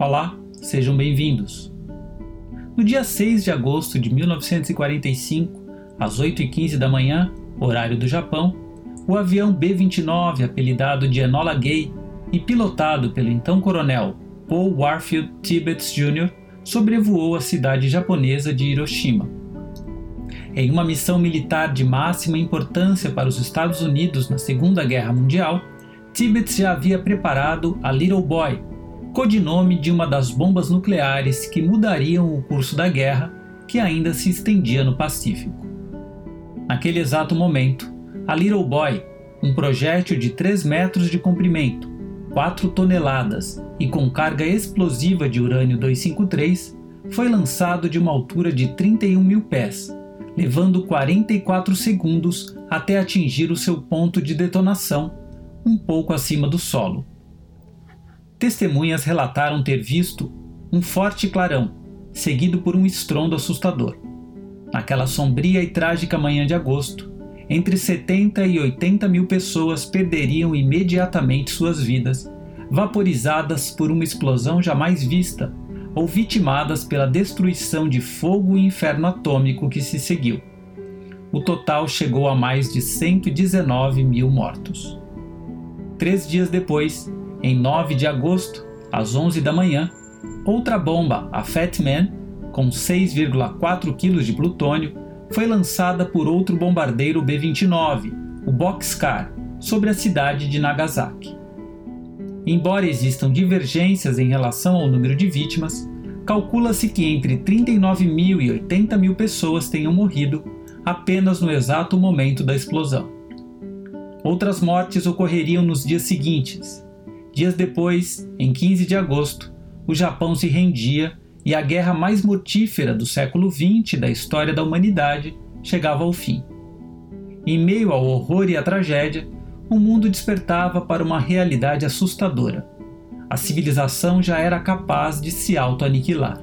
Olá, sejam bem-vindos. No dia 6 de agosto de 1945, às 8h15 da manhã, horário do Japão, o avião B-29, apelidado de Enola Gay e pilotado pelo então coronel Paul Warfield Tibbets Jr., sobrevoou a cidade japonesa de Hiroshima. Em uma missão militar de máxima importância para os Estados Unidos na Segunda Guerra Mundial, Tibbets já havia preparado a Little Boy, codinome de uma das bombas nucleares que mudariam o curso da guerra que ainda se estendia no Pacífico. Naquele exato momento, a Little Boy, um projétil de 3 metros de comprimento, 4 toneladas e com carga explosiva de urânio 253, foi lançado de uma altura de 31 mil pés, levando 44 segundos até atingir o seu ponto de detonação, um pouco acima do solo. Testemunhas relataram ter visto um forte clarão, seguido por um estrondo assustador. Naquela sombria e trágica manhã de agosto, entre 70 e 80 mil pessoas perderiam imediatamente suas vidas, vaporizadas por uma explosão jamais vista ou vitimadas pela destruição de fogo e inferno atômico que se seguiu. O total chegou a mais de 119 mil mortos. Três dias depois, em 9 de agosto, às 11 da manhã, outra bomba, a Fat Man, com 6,4 kg de plutônio, foi lançada por outro bombardeiro B-29, o Boxcar, sobre a cidade de Nagasaki. Embora existam divergências em relação ao número de vítimas, calcula-se que entre 39 mil e 80 mil pessoas tenham morrido apenas no exato momento da explosão. Outras mortes ocorreriam nos dias seguintes, Dias depois, em 15 de agosto, o Japão se rendia e a guerra mais mortífera do século XX da história da humanidade chegava ao fim. Em meio ao horror e à tragédia, o mundo despertava para uma realidade assustadora. A civilização já era capaz de se auto-aniquilar.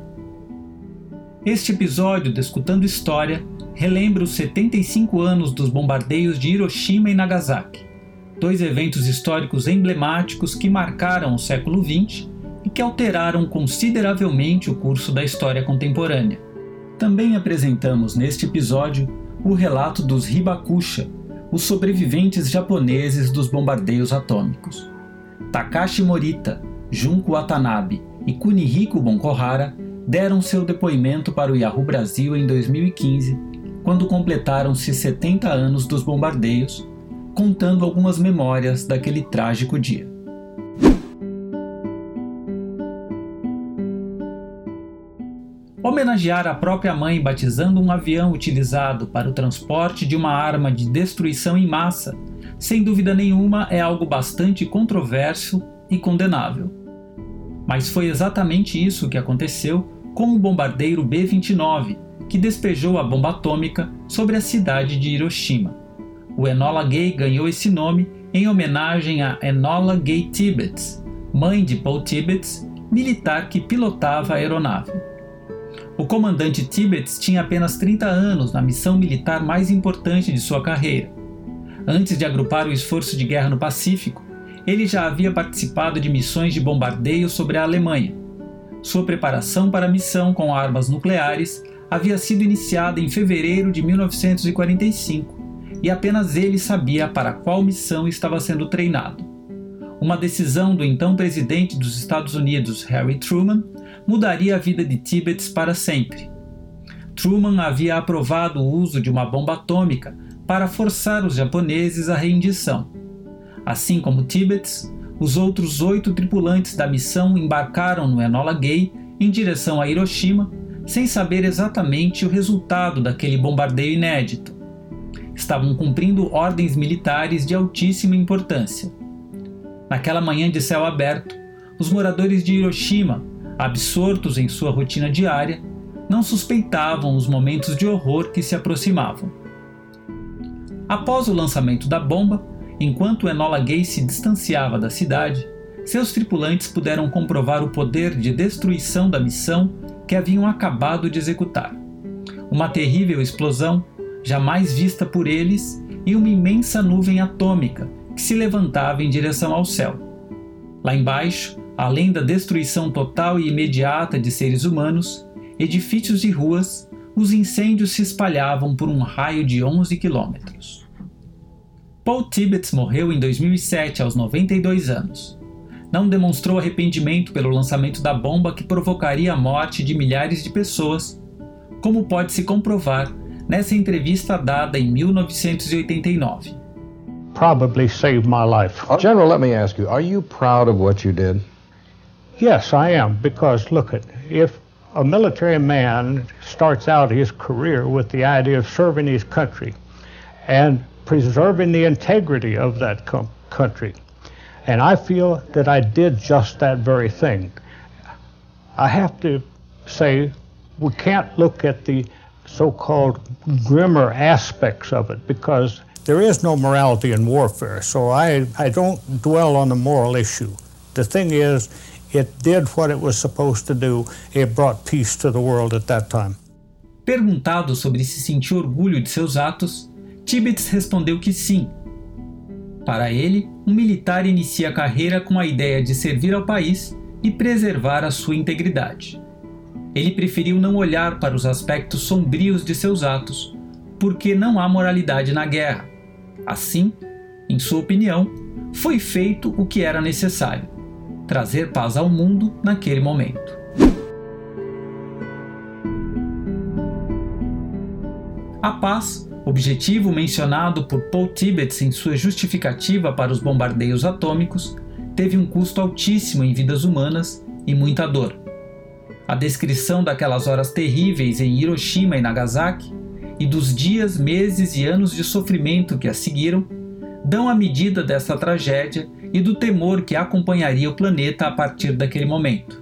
Este episódio do Escutando História relembra os 75 anos dos bombardeios de Hiroshima e Nagasaki dois eventos históricos emblemáticos que marcaram o século XX e que alteraram consideravelmente o curso da história contemporânea. Também apresentamos neste episódio o relato dos Hibakusha, os sobreviventes japoneses dos bombardeios atômicos. Takashi Morita, Junko Watanabe e Kunihiko Bonkohara deram seu depoimento para o Yahoo Brasil em 2015, quando completaram-se 70 anos dos bombardeios contando algumas memórias daquele trágico dia. Homenagear a própria mãe batizando um avião utilizado para o transporte de uma arma de destruição em massa, sem dúvida nenhuma é algo bastante controverso e condenável. Mas foi exatamente isso que aconteceu com o bombardeiro B-29, que despejou a bomba atômica sobre a cidade de Hiroshima. O Enola Gay ganhou esse nome em homenagem a Enola Gay Tibbets, mãe de Paul Tibbets, militar que pilotava a aeronave. O comandante Tibbets tinha apenas 30 anos na missão militar mais importante de sua carreira. Antes de agrupar o esforço de guerra no Pacífico, ele já havia participado de missões de bombardeio sobre a Alemanha. Sua preparação para a missão com armas nucleares havia sido iniciada em fevereiro de 1945 e apenas ele sabia para qual missão estava sendo treinado. Uma decisão do então presidente dos Estados Unidos, Harry Truman, mudaria a vida de Tibbets para sempre. Truman havia aprovado o uso de uma bomba atômica para forçar os japoneses à rendição. Assim como Tibbets, os outros oito tripulantes da missão embarcaram no Enola Gay em direção a Hiroshima, sem saber exatamente o resultado daquele bombardeio inédito estavam cumprindo ordens militares de altíssima importância. Naquela manhã de céu aberto, os moradores de Hiroshima, absortos em sua rotina diária, não suspeitavam os momentos de horror que se aproximavam. Após o lançamento da bomba, enquanto Enola Gay se distanciava da cidade, seus tripulantes puderam comprovar o poder de destruição da missão que haviam acabado de executar. Uma terrível explosão jamais vista por eles, e uma imensa nuvem atômica que se levantava em direção ao céu. Lá embaixo, além da destruição total e imediata de seres humanos, edifícios e ruas, os incêndios se espalhavam por um raio de 11 quilômetros. Paul Tibbets morreu em 2007 aos 92 anos. Não demonstrou arrependimento pelo lançamento da bomba que provocaria a morte de milhares de pessoas, como pode se comprovar nessa entrevista dada em 1989. Probably saved my life. Oh, General, let me ask you, are you proud of what you did? Yes, I am, because look at if a military man starts out his career with the idea of serving his country and preserving the integrity of that com- country, and I feel that I did just that very thing. I have to say we can't look at the so-called grimmer aspects of it because there is no morality in warfare. So I, I don't dwell on the moral issue. The thing is, it did what it was supposed to do. It brought peace to the world at that time. Perguntado sobre se sentiu orgulho de seus atos, Tibbets respondeu que sim. Para ele, um militar inicia a carreira com a ideia de servir ao país e preservar a sua integridade. Ele preferiu não olhar para os aspectos sombrios de seus atos, porque não há moralidade na guerra. Assim, em sua opinião, foi feito o que era necessário trazer paz ao mundo naquele momento. A paz, objetivo mencionado por Paul Tibbets em sua justificativa para os bombardeios atômicos, teve um custo altíssimo em vidas humanas e muita dor. A descrição daquelas horas terríveis em Hiroshima e Nagasaki e dos dias, meses e anos de sofrimento que a seguiram dão a medida dessa tragédia e do temor que acompanharia o planeta a partir daquele momento.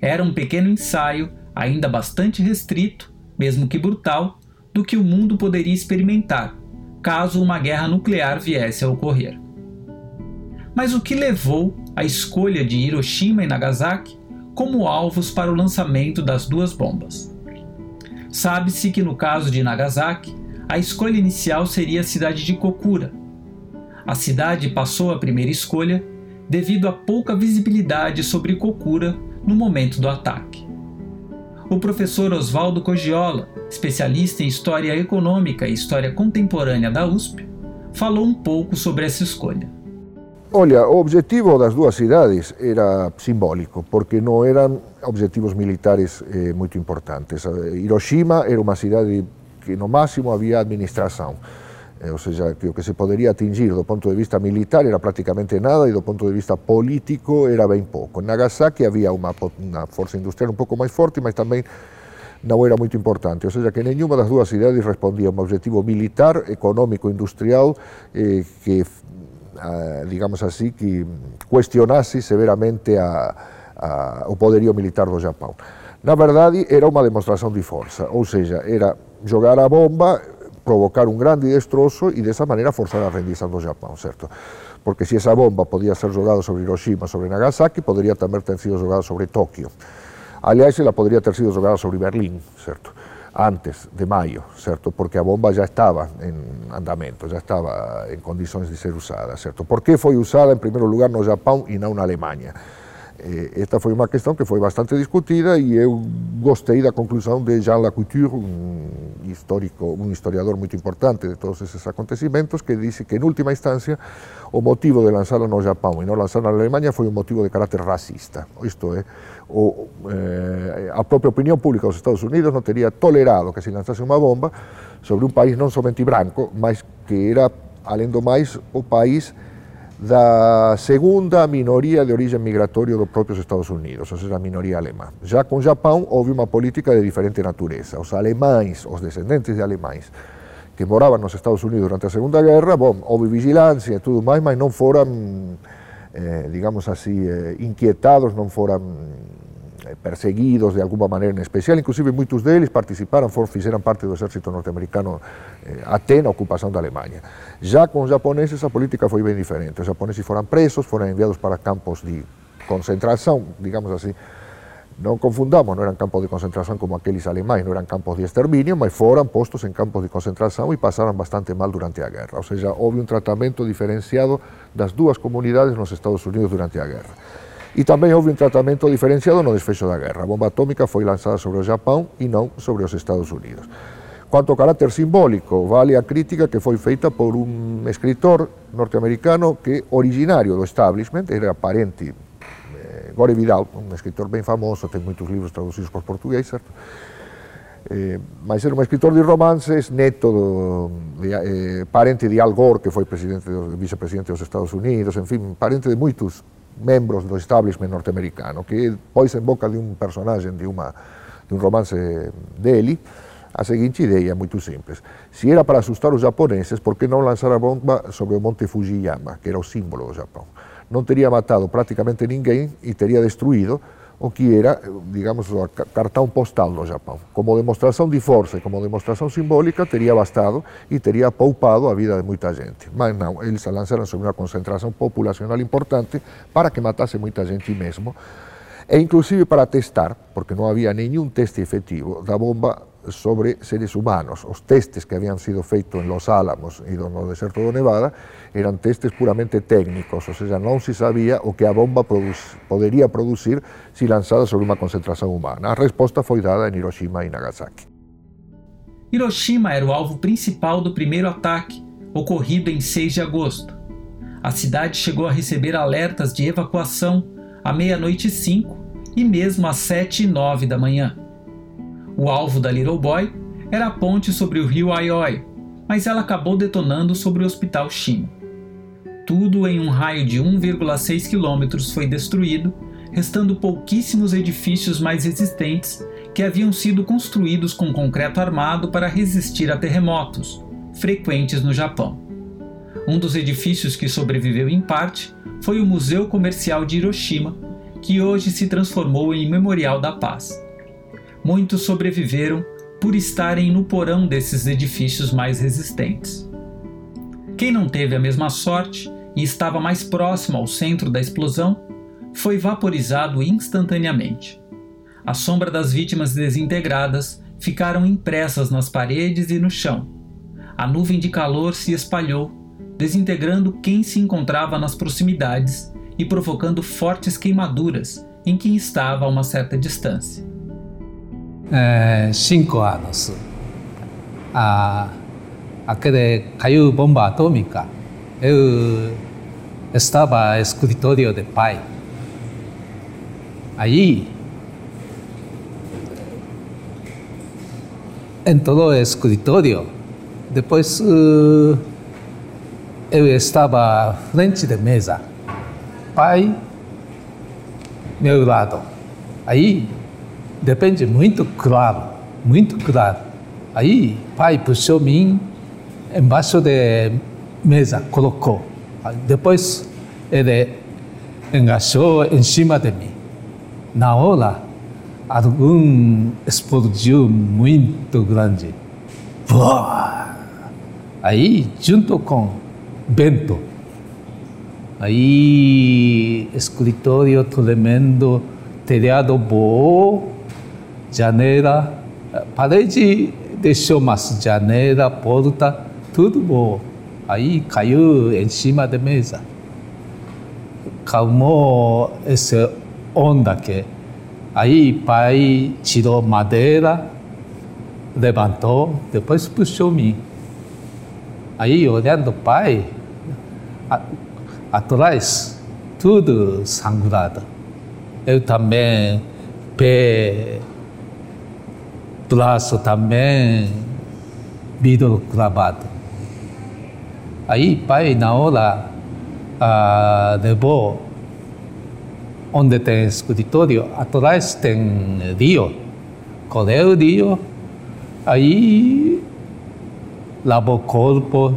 Era um pequeno ensaio, ainda bastante restrito, mesmo que brutal, do que o mundo poderia experimentar caso uma guerra nuclear viesse a ocorrer. Mas o que levou à escolha de Hiroshima e Nagasaki como alvos para o lançamento das duas bombas? Sabe-se que no caso de Nagasaki, a escolha inicial seria a cidade de Kokura, a cidade passou a primeira escolha devido à pouca visibilidade sobre Kokura no momento do ataque. O professor Oswaldo Cogiola, especialista em História Econômica e História Contemporânea da USP, falou um pouco sobre essa escolha. Olha, o objetivo das duas cidades era simbólico, porque não eram objetivos militares eh, muito importantes. Hiroshima era uma cidade que no máximo havia administração. Eh, o sea, que o que se poderia atingir do ponto de vista militar era prácticamente nada e do ponto de vista político era ben pouco. Nagasaki había unha, unha forza industrial un pouco máis forte, mas tamén non era moito importante. O sea, que nenhuma das dúas cidades respondía a un objetivo militar, económico, industrial, eh, que, digamos así, que cuestionase severamente a, a, o militar do Japón. Na verdade, era unha demostración de forza, ou seja, era jogar a bomba provocar un grande destrozo y de esa manera forzar a rendirse do Japón, certo? Porque si esa bomba podía ser jogada sobre Hiroshima, sobre Nagasaki, podría tamén ter sido jogada sobre Tokio. Aliás, ela podría ter sido jogada sobre Berlín, certo? Antes de maio, certo? Porque a bomba já estava em andamento, já estava em condições de ser usada, certo? Por que foi usada em primeiro lugar no Japão e não na Alemanha? Eh, esta foi uma questão que foi bastante discutida e eu gostei da conclusão de Jean Lacouture, um histórico, um historiador muito importante de todos esses acontecimentos, que disse que, em última instância, o motivo de lançá-la no Japão e não lançá-la na Alemanha foi motivo de caráter racista. Isto é, o, eh, a própria opinião pública dos Estados Unidos não teria tolerado que se lançasse uma bomba sobre um país não somente branco, mas que era, além do o país da segunda minoria de origem migratório dos próprios Estados Unidos, ou seja, a minoria alemã. Já com o Japão, houve uma política de diferente natureza. Os alemães, os descendentes de alemães, que moravam nos Estados Unidos durante a Segunda Guerra, bom, houve vigilância e tudo mais, mas não eh, digamos assim, eh, inquietados, não foram perseguidos de alguma maneira em especial, inclusive muitos deles participaram, foram, fizeram parte do exército norte-americano eh, até na ocupação da Alemanha. Já com os japoneses a política foi bem diferente, os japoneses foram presos, foram enviados para campos de concentração, digamos assim, não confundamos, não eram campos de concentração como aqueles alemães, não eram campos de extermínio, mas foram postos em campos de concentração e passaram bastante mal durante a guerra. Ou seja, houve um tratamento diferenciado das duas comunidades nos Estados Unidos durante a guerra. E também houve um tratamento diferenciado no desfecho da guerra. A bomba atômica foi lançada sobre o Japão e não sobre os Estados Unidos. Quanto ao caráter simbólico, vale a crítica que foi feita por um escritor norte-americano que, originário do establishment, era parente eh, Gore Vidal, um escritor bem famoso, tem muitos livros traduzidos por português, certo? Eh, mas era um escritor de romances, neto, do, de, eh, parente de Al Gore, que foi presidente, vice-presidente dos Estados Unidos, enfim, parente de muitos membros do establishment norte-americano, que pôs em boca de um personagem de, uma, de um romance dele, a seguinte ideia, muito simples. Se era para assustar os japoneses, por que não lançar a bomba sobre o Monte Fujiyama, que era o símbolo do Japão? Não teria matado praticamente ninguém e teria destruído o que era, digamos, o cartão postal do Japão. Como demonstração de força e como demonstração simbólica, teria bastado e teria poupado a vida de muita gente. Mas não, eles a lançaram sobre uma concentração populacional importante para que matasse muita gente mesmo, e inclusive para testar, porque não havia nenhum teste efetivo da bomba sobre seres humanos. Os testes que habían sido feitos en Los Álamos e no deserto do Nevada eran testes puramente técnicos, ou seja, non se sabía o que a bomba produc podería producir se lanzada sobre unha concentración humana. A resposta foi dada en Hiroshima e Nagasaki. Hiroshima era o alvo principal do primeiro ataque, ocorrido em 6 de agosto. A cidade chegou a receber alertas de evacuação à meia-noite e 5 e mesmo às 7 e 9 da manhã. O alvo da Little Boy era a ponte sobre o rio Aioi, mas ela acabou detonando sobre o Hospital Shima. Tudo em um raio de 1,6 quilômetros foi destruído, restando pouquíssimos edifícios mais resistentes que haviam sido construídos com concreto armado para resistir a terremotos, frequentes no Japão. Um dos edifícios que sobreviveu em parte foi o Museu Comercial de Hiroshima, que hoje se transformou em Memorial da Paz muitos sobreviveram por estarem no porão desses edifícios mais resistentes. Quem não teve a mesma sorte e estava mais próximo ao centro da explosão foi vaporizado instantaneamente. A sombra das vítimas desintegradas ficaram impressas nas paredes e no chão. A nuvem de calor se espalhou, desintegrando quem se encontrava nas proximidades e provocando fortes queimaduras em quem estava a uma certa distância. えー、cinco anos. Aquele caiu bomba atômica. Eu estava no escritório de pai. Aí, em todo o escritório, depois uh, eu estava frente da mesa. Pai, meu lado. Aí, depende muito claro, muito claro. Aí, pai puxou mim embaixo da mesa, colocou. Depois, ele engaixou em cima de mim. Na hora, algum explodiu muito grande. Aí, junto com vento, aí, escritório tremendo, telhado voou, janela, parede deixou, mas janela, porta, tudo bom. Aí caiu em cima da mesa. Calmou essa onda que. Aí pai tirou madeira, levantou, depois puxou mim. Aí olhando pai, a, atrás, tudo sangrado. Eu também, pé braço também, vidro cravado. Aí pai na hora ah, levou onde tem escritório, atrás tem rio. Correu o rio, aí lavou o corpo,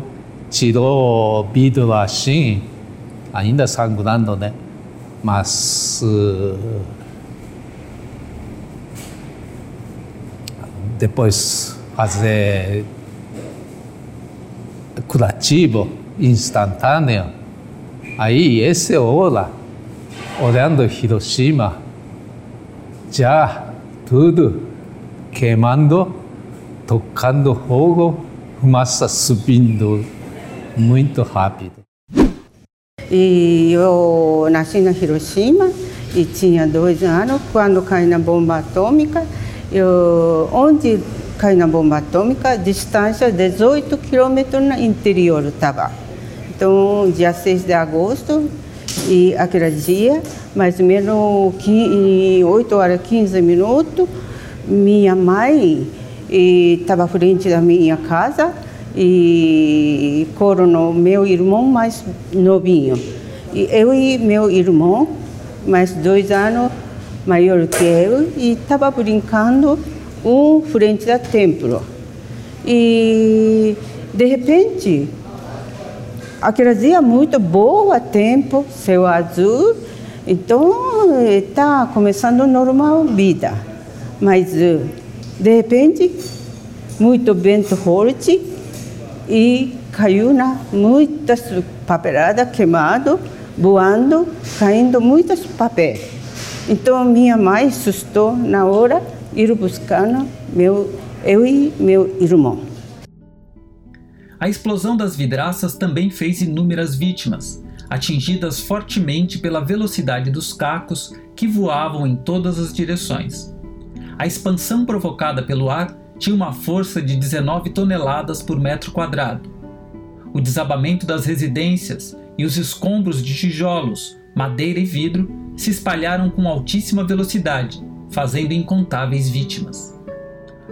tirou vidro assim, ainda sangrando, né? Mas uh, depois fazer curativo instantâneo. Aí, essa hora, olhando Hiroshima, já tudo queimando, tocando fogo, fumaça subindo muito rápido. E eu nasci na Hiroshima e tinha dois anos quando caiu na bomba atômica. Eu, onde caiu na bomba atômica, distância 18 quilômetros no interior estava. Então, dia 6 de agosto, e aquele dia, mais ou menos 8 horas e 15 minutos, minha mãe estava frente da minha casa e coronou meu irmão mais novinho. E eu e meu irmão, mais dois anos maior que eu, e estava brincando um frente do templo. E de repente, aquele dia muito boa tempo, céu azul, então está começando normal vida. Mas de repente, muito vento forte e caiu na muitas papeladas queimado, voando, caindo muitos papéis. Então minha mãe assustou na hora ir buscar meu, eu e meu irmão. A explosão das vidraças também fez inúmeras vítimas, atingidas fortemente pela velocidade dos cacos que voavam em todas as direções. A expansão provocada pelo ar tinha uma força de 19 toneladas por metro quadrado. O desabamento das residências e os escombros de tijolos, madeira e vidro se espalharam com altíssima velocidade, fazendo incontáveis vítimas.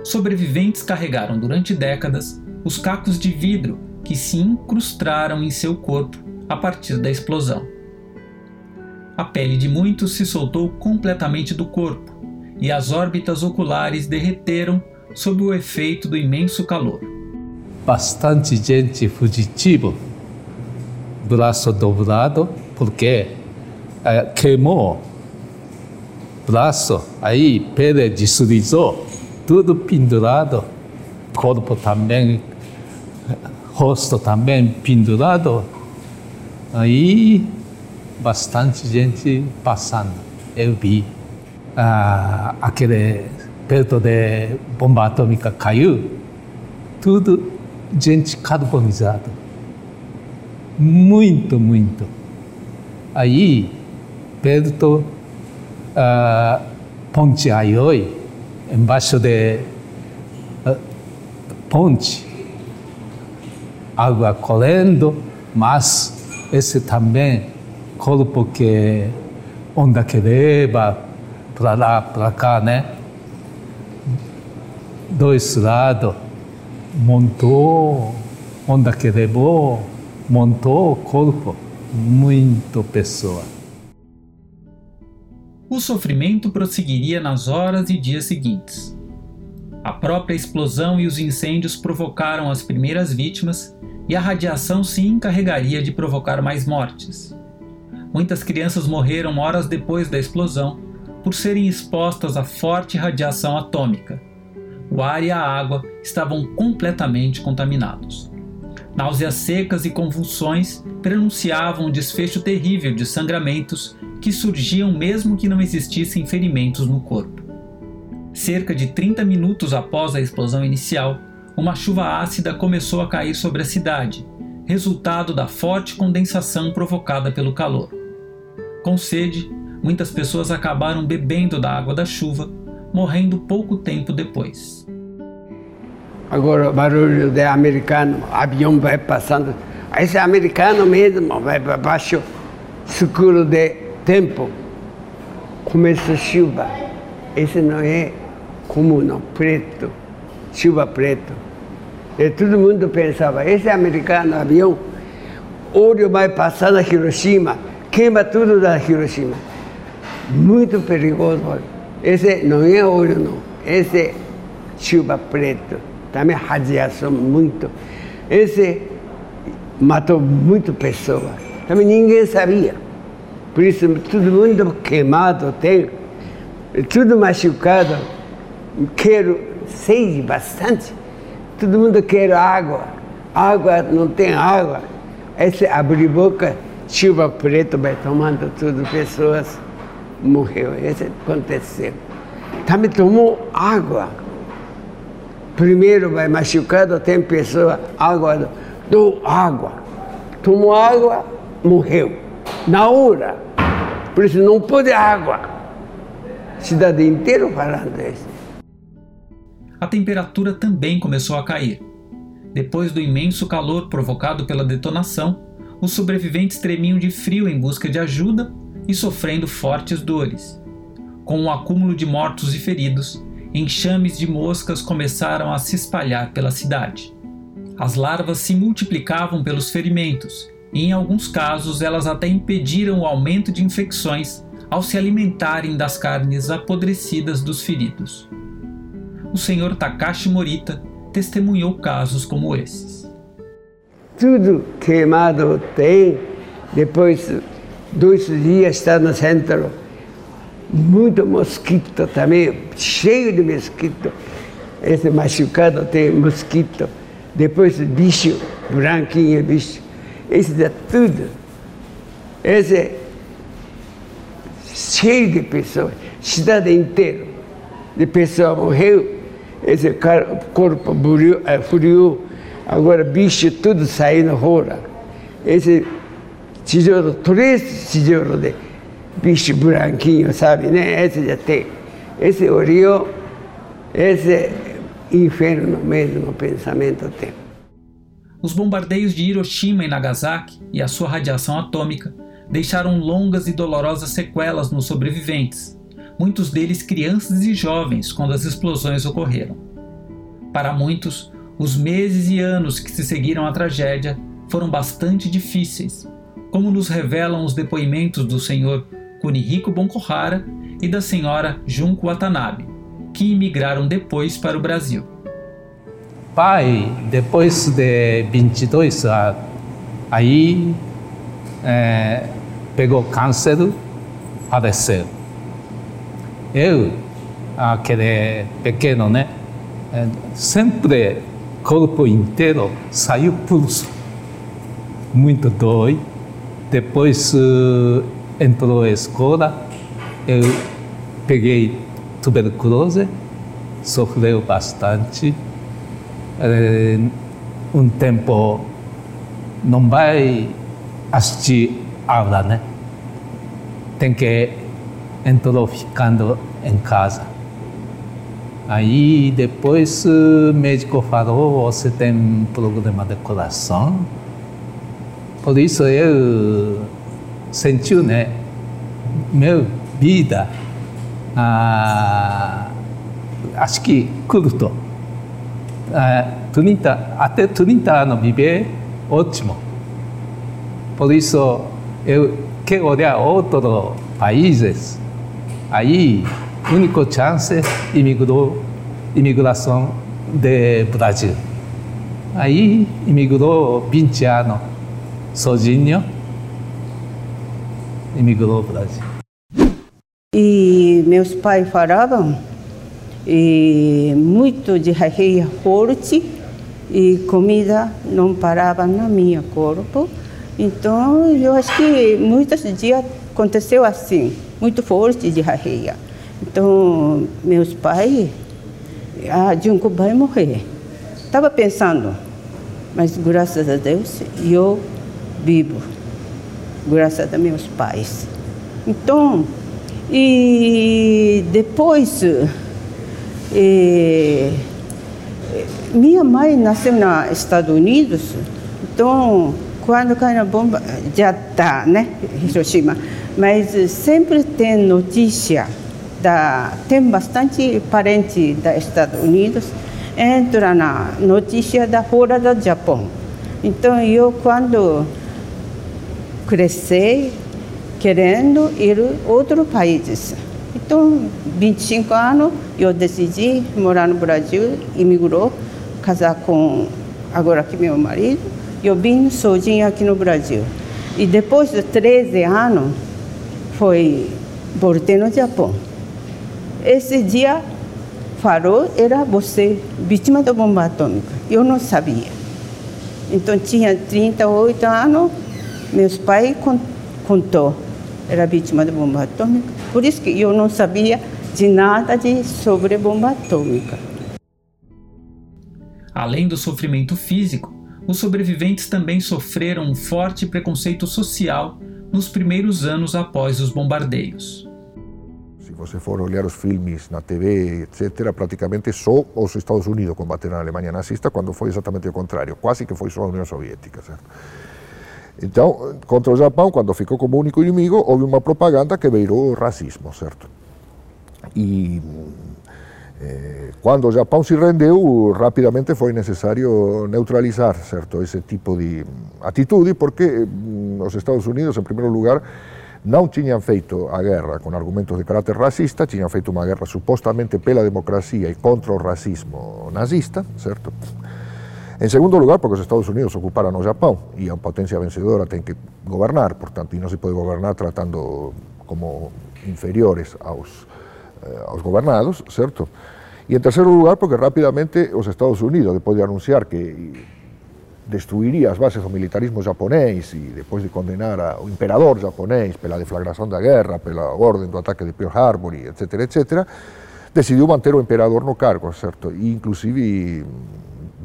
Sobreviventes carregaram durante décadas os cacos de vidro que se incrustaram em seu corpo a partir da explosão. A pele de muitos se soltou completamente do corpo e as órbitas oculares derreteram sob o efeito do imenso calor. Bastante gente fugitiva, braço dobrado, porque é, queimou braço, aí pele deslizou, tudo pendurado, corpo também rosto também pendurado. Aí, bastante gente passando. Eu vi ah, aquele perto de bomba atômica caiu, tudo gente carbonizada. Muito, muito. Aí, perto ah, Ponte Aioi, embaixo de ah, ponte, água correndo, mas esse também corpo que onda que leva para lá, para cá, né? Dois lados, montou, onda que levou, montou o corpo, muito pessoa. O sofrimento prosseguiria nas horas e dias seguintes. A própria explosão e os incêndios provocaram as primeiras vítimas e a radiação se encarregaria de provocar mais mortes. Muitas crianças morreram horas depois da explosão por serem expostas à forte radiação atômica. O ar e a água estavam completamente contaminados. Náuseas secas e convulsões prenunciavam um desfecho terrível de sangramentos que surgiam mesmo que não existissem ferimentos no corpo. Cerca de 30 minutos após a explosão inicial, uma chuva ácida começou a cair sobre a cidade, resultado da forte condensação provocada pelo calor. Com sede, muitas pessoas acabaram bebendo da água da chuva, morrendo pouco tempo depois. Agora, barulho de americano, avião vai passando. Esse americano mesmo vai para baixo, escuro de tempo. Começa chuva. Esse não é comum, preto, chuva preto. E todo mundo pensava, esse americano, avião, óleo vai passar na Hiroshima, queima tudo da Hiroshima. Muito perigoso. Esse não é óleo, não. Esse é chuva preto. Também radiação muito. Esse matou muito pessoas. Também ninguém sabia. Por isso, todo mundo queimado tem, tudo machucado. Quero sede bastante Todo mundo quer água. Água, não tem água. Esse abrir boca, chuva preta vai tomando tudo, pessoas morreu. Isso aconteceu. Também tomou água. Primeiro vai machucado, tem pessoa, água, dou água. Tomou água, morreu. Na hora. Por isso não pode água. Cidade inteira falando isso. A temperatura também começou a cair. Depois do imenso calor provocado pela detonação, os sobreviventes tremiam de frio em busca de ajuda e sofrendo fortes dores. Com o acúmulo de mortos e feridos, enxames de moscas começaram a se espalhar pela cidade. As larvas se multiplicavam pelos ferimentos em alguns casos, elas até impediram o aumento de infecções ao se alimentarem das carnes apodrecidas dos feridos. O senhor Takashi Morita testemunhou casos como esses. Tudo queimado tem, depois dois dias está no centro, muito mosquito também, cheio de mosquito. Esse machucado tem mosquito. Depois bicho, branquinho, bicho. Esse é tudo. Esse é cheio de pessoas, cidade inteira de pessoas morreu. Esse corpo furiu, é, furiu, agora bicho tudo saindo fora. Esse tijolo, três tijolos de bicho branquinho, sabe, né? Esse já tem. Esse oriou, esse inferno mesmo, pensamento tem. Os bombardeios de Hiroshima e Nagasaki e a sua radiação atômica deixaram longas e dolorosas sequelas nos sobreviventes, muitos deles crianças e jovens quando as explosões ocorreram. Para muitos, os meses e anos que se seguiram à tragédia foram bastante difíceis, como nos revelam os depoimentos do senhor Kunihiko Bonkohara e da senhora Junko Watanabe, que imigraram depois para o Brasil. Pai, depois de 22 anos, aí é, pegou câncer, faleceu. Eu, aquele pequeno, né, é, sempre corpo inteiro saiu pulso, muito dói. Depois uh, entrou a escola, eu peguei tuberculose, sofreu bastante. É, um tempo não vai assistir aula, né? Tem que entrou ficando em casa. Aí depois o médico falou, você tem problema de coração. Por isso eu senti, né? Meu vida ah, acho que curto. Ah, 30, até 30 anos viver, ótimo. Por isso, eu quero olhar outros países. Aí, único chance, imigrou, imigração de Brasil. Aí, imigrou 20 anos, sozinho, imigrou Brasil. E meus pais falavam e muito de rarreia forte e comida não parava no meu corpo. Então, eu acho que muitos dias aconteceu assim, muito forte de rarreia. Então, meus pais, ah, Junco vai morrer. Estava pensando, mas graças a Deus eu vivo, graças a meus pais. Então, e depois, e, minha mãe nasceu nos Estados Unidos, então, quando cai na bomba, já está, né, Hiroshima. Mas sempre tem notícia, da, tem bastante parente dos Estados Unidos, entra na notícia da fora do Japão. Então, eu, quando cresci, querendo ir outros países. Então, 25 anos, eu decidi morar no Brasil, imigrou, casar com agora aqui meu marido. Eu vim sozinha aqui no Brasil. E depois de 13 anos, foi voltei no Japão. Esse dia falou era você vítima da bomba atômica. Eu não sabia. Então tinha 38 anos, meus pais contou era vítima de bomba atômica. Por isso que eu não sabia de nada de sobre bomba atômica. Além do sofrimento físico, os sobreviventes também sofreram um forte preconceito social nos primeiros anos após os bombardeios. Se você for olhar os filmes na TV, etc., praticamente só os Estados Unidos combateram a Alemanha nazista, quando foi exatamente o contrário, quase que foi só a União Soviética. Certo? Então, contra o Japão, quando ficou como único inimigo, houve uma propaganda que virou racismo, certo? E eh, quando o Japão se rendeu, rapidamente foi necessário neutralizar certo, esse tipo de atitude, porque os Estados Unidos, em primeiro lugar, não tinham feito a guerra com argumentos de caráter racista, tinham feito uma guerra supostamente pela democracia e contra o racismo nazista, certo? Em segundo lugar, porque os Estados Unidos ocuparam o Japão e a potência vencedora tem que governar, portanto, e não se pode governar tratando como inferiores aos, eh, aos governados, certo? E em terceiro lugar, porque rapidamente os Estados Unidos, depois de anunciar que destruiria as bases do militarismo japonês e depois de condenar o imperador japonês pela deflagração da guerra, pela ordem do ataque de Pearl Harbor, etc., etc., decidiu manter o imperador no cargo, certo? E inclusive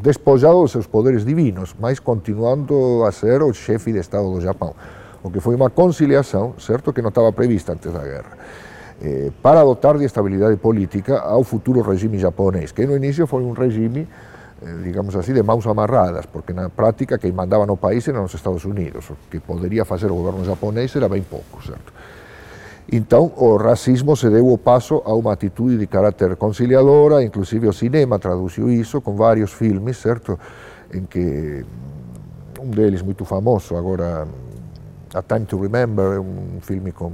despojado dos seus poderes divinos, mas continuando a ser o chefe de Estado do Japão, o que foi uma conciliação, certo, que não estava prevista antes da guerra, eh, para dotar de estabilidade política ao futuro regime japonês, que no início foi um regime, eh, digamos assim, de mãos amarradas, porque na prática quem mandava no país eram os Estados Unidos, o que poderia fazer o governo japonês era bem pouco, certo? Então, o racismo se deu o passo a uma atitude de caráter conciliadora, inclusive o cinema traduziu isso com vários filmes, certo? Em que um deles muito famoso agora, A Time to Remember, um filme com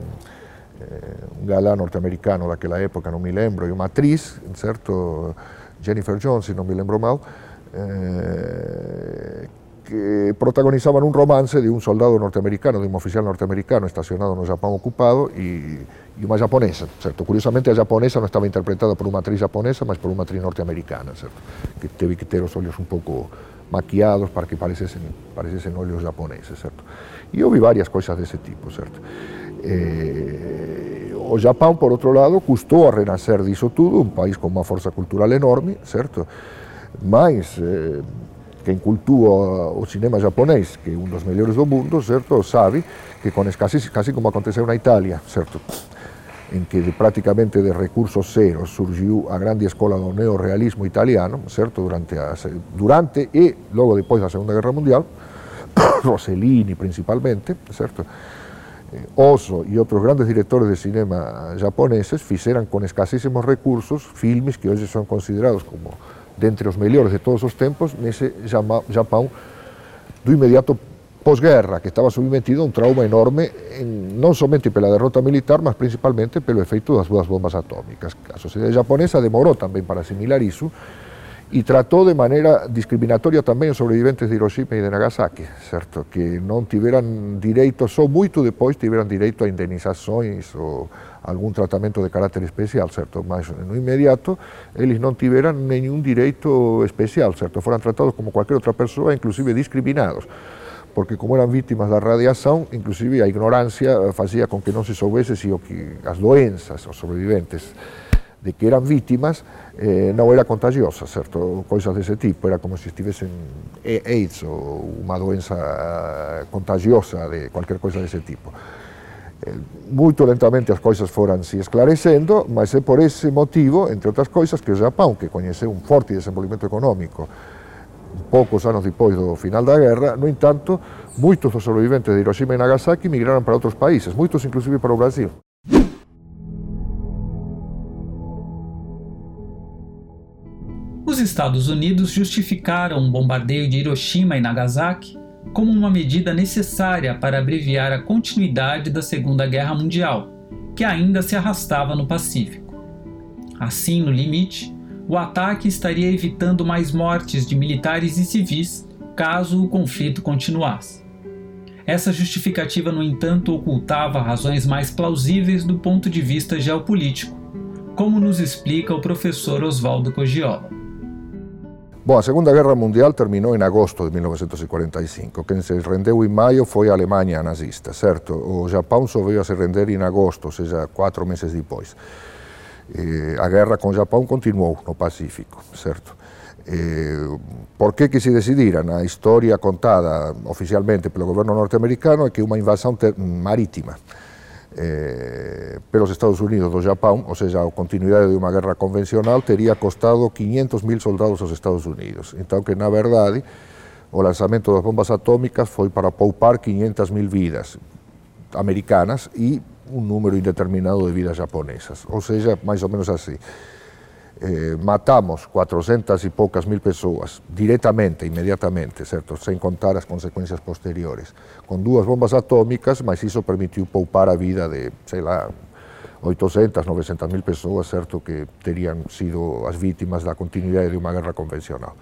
eh, um galã norte-americano daquela época, não me lembro, e uma atriz, certo? Jennifer Jones, não me lembro mal, eh, que protagonizaban un romance de un soldado norteamericano, de un oficial norteamericano estacionado no Japón ocupado e, e uma japonesa, certo? Curiosamente a japonesa non estaba interpretada por unha atriz japonesa, mas por unha atriz norteamericana, certo? Que teve que ter os olhos un pouco maquiados para que parecesen, parecesen olhos japoneses, certo? E eu vi varias coisas desse tipo, certo? Eh, o Japón, por outro lado, custou a renacer disso tudo, un país con unha forza cultural enorme, certo? Mas... Eh, quem cultua o cinema japonês, que é um dos melhores do mundo, certo, sabe que com quase, quase como aconteceu na Itália, certo, em que de, praticamente de recursos zeros surgiu a grande escola do neorrealismo italiano, certo, durante, a, durante e logo depois da Segunda Guerra Mundial, Rossellini principalmente, certo, eh, Oso e outros grandes diretores de cinema japoneses fizeram com escassíssimos recursos filmes que hoje são considerados como dentre os melhores de todos os tempos nesse Japão do imediato pós-guerra, que estava submetido a um trauma enorme, em, não somente pela derrota militar, mas principalmente pelo efeito das duas bombas atômicas. A sociedade japonesa demorou também para assimilar isso e tratou de maneira discriminatória também os sobreviventes de Hiroshima e de Nagasaki, certo? Que não tiveram direito, só muito depois tiveram direito a indenizações ou algum tratamento de caráter especial, certo? Mas no imediato eles não tiveram nenhum direito especial, certo? Foram tratados como qualquer outra pessoa, inclusive discriminados porque como eram vítimas da radiação, inclusive a ignorância fazia com que não se soubesse se o que as doenças, os sobreviventes de que eram vítimas, eh, não era contagiosa, certo? Coisas desse tipo, era como se estivessem AIDS ou uma doença contagiosa de qualquer coisa desse tipo. Muito lentamente as coisas foram se esclarecendo, mas é por esse motivo, entre outras coisas, que o Japão, que conheceu um forte desenvolvimento econômico poucos anos depois do final da guerra, no entanto, muitos dos sobreviventes de Hiroshima e Nagasaki migraram para outros países, muitos inclusive para o Brasil. Os Estados Unidos justificaram o bombardeio de Hiroshima e Nagasaki como uma medida necessária para abreviar a continuidade da Segunda Guerra Mundial, que ainda se arrastava no Pacífico. Assim, no limite, o ataque estaria evitando mais mortes de militares e civis caso o conflito continuasse. Essa justificativa, no entanto, ocultava razões mais plausíveis do ponto de vista geopolítico, como nos explica o professor Oswaldo Cogiola. Bom, a Segunda Guerra Mundial terminou em agosto de 1945. Quem se rendeu em maio foi a Alemanha nazista, certo? O Japão só veio a se render em agosto, ou seja, quatro meses depois. E a guerra com o Japão continuou no Pacífico, certo? Eh, por que que se decidiran? A historia contada oficialmente pelo goberno norteamericano é que unha invasión marítima eh, pelos Estados Unidos do Japón, ou seja, a continuidade de unha guerra convencional, teria costado 500.000 soldados aos Estados Unidos. Entón que, na verdade, o lanzamento das bombas atómicas foi para poupar 500.000 vidas americanas e un número indeterminado de vidas japonesas. Ou seja, máis ou menos así. Eh, matamos 400 e poucas mil persoas directamente, inmediatamente, certo? sen contar as consecuencias posteriores, con dúas bombas atómicas, mas iso permitiu poupar a vida de, sei lá, 800, 900 mil persoas, certo, que terían sido as vítimas da continuidade de unha guerra convencional.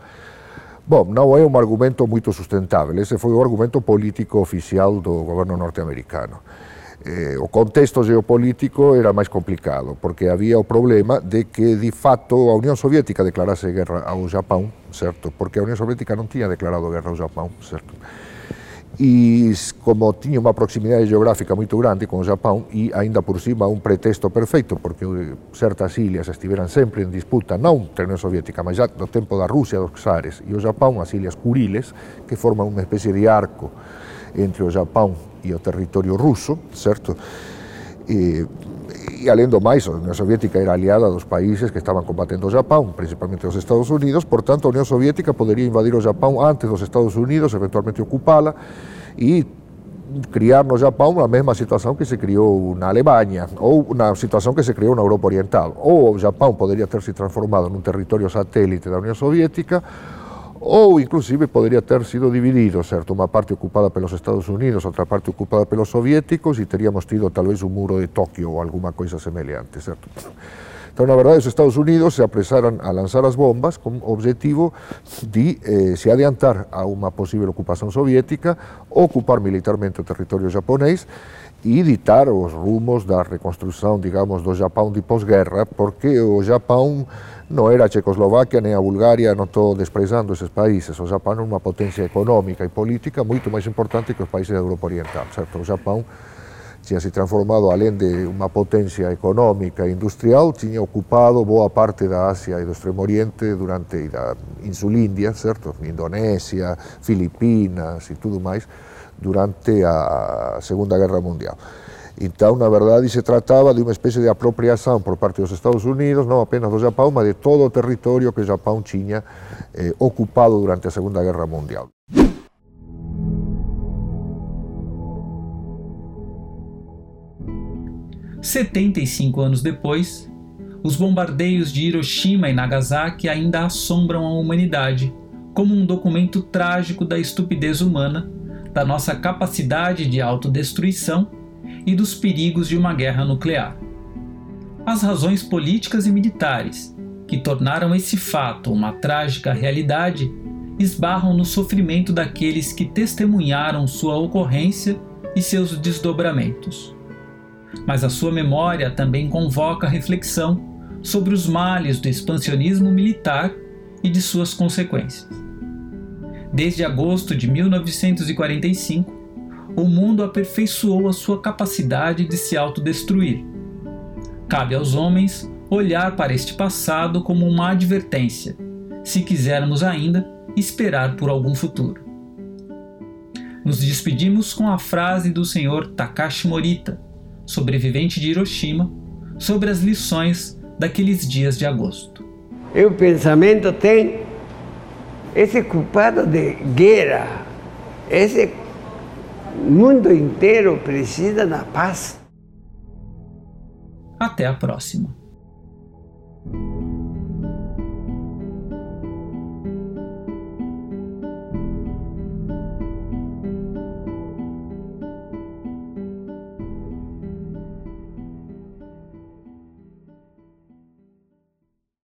Bom, non é un argumento moito sustentável, ese foi o argumento político oficial do goberno norteamericano. Eh, o contexto geopolítico era máis complicado, porque había o problema de que, de fato, a Unión Soviética declarase guerra ao Japón, certo? Porque a Unión Soviética non tiña declarado guerra ao Japón, certo? E como tiña unha proximidade geográfica moito grande con o Japón e aínda por cima un pretexto perfecto porque certas ilhas estiveran sempre en disputa non entre a Unión Soviética, mas já no tempo da Rusia dos Czares e o Japón, as ilhas Kuriles, que forman unha especie de arco entre o Japón e o territorio ruso, certo? E, e além do Unión Soviética era aliada dos países que estaban combatendo o Japón, principalmente os Estados Unidos, portanto a Unión Soviética podería invadir o Japón antes dos Estados Unidos, eventualmente ocupala e criar no Japón a mesma situación que se criou na Alemanha ou na situación que se criou na Europa Oriental. O Japón poderia ter se transformado nun territorio satélite da Unión Soviética ou inclusive poderia ter sido dividido, certo? Unha parte ocupada pelos Estados Unidos, outra parte ocupada pelos soviéticos e teríamos tido talvez un muro de Tokio ou alguma coisa semelhante, certo? Então, na verdade, os Estados Unidos se apresaram a lançar as bombas com o objetivo de eh, se adiantar a uma possível ocupação soviética, ocupar militarmente o território japonês e ditar os rumos da reconstrução, digamos, do Japão de pós-guerra, porque o Japão non era a Checoslovaquia nem a Bulgaria, non estou desprezando eses países. O Japón é unha potencia económica e política moito máis importante que os países da Europa Oriental. Certo? O Japón tinha se transformado, além de unha potencia económica e industrial, tinha ocupado boa parte da Asia e do Extremo Oriente durante da Insulindia, certo? Indonésia, Filipinas e tudo máis, durante a Segunda Guerra Mundial. Então, na verdade, se tratava de uma espécie de apropriação por parte dos Estados Unidos, não apenas do Japão, mas de todo o território que o Japão tinha eh, ocupado durante a Segunda Guerra Mundial. Setenta e cinco anos depois, os bombardeios de Hiroshima e Nagasaki ainda assombram a humanidade, como um documento trágico da estupidez humana, da nossa capacidade de autodestruição e dos perigos de uma guerra nuclear. As razões políticas e militares que tornaram esse fato uma trágica realidade esbarram no sofrimento daqueles que testemunharam sua ocorrência e seus desdobramentos. Mas a sua memória também convoca reflexão sobre os males do expansionismo militar e de suas consequências. Desde agosto de 1945, o mundo aperfeiçoou a sua capacidade de se autodestruir. Cabe aos homens olhar para este passado como uma advertência, se quisermos ainda esperar por algum futuro. Nos despedimos com a frase do senhor Takashi Morita, sobrevivente de Hiroshima, sobre as lições daqueles dias de agosto. E o pensamento tem esse culpado de guerra, esse mundo inteiro precisa da paz. Até a próxima.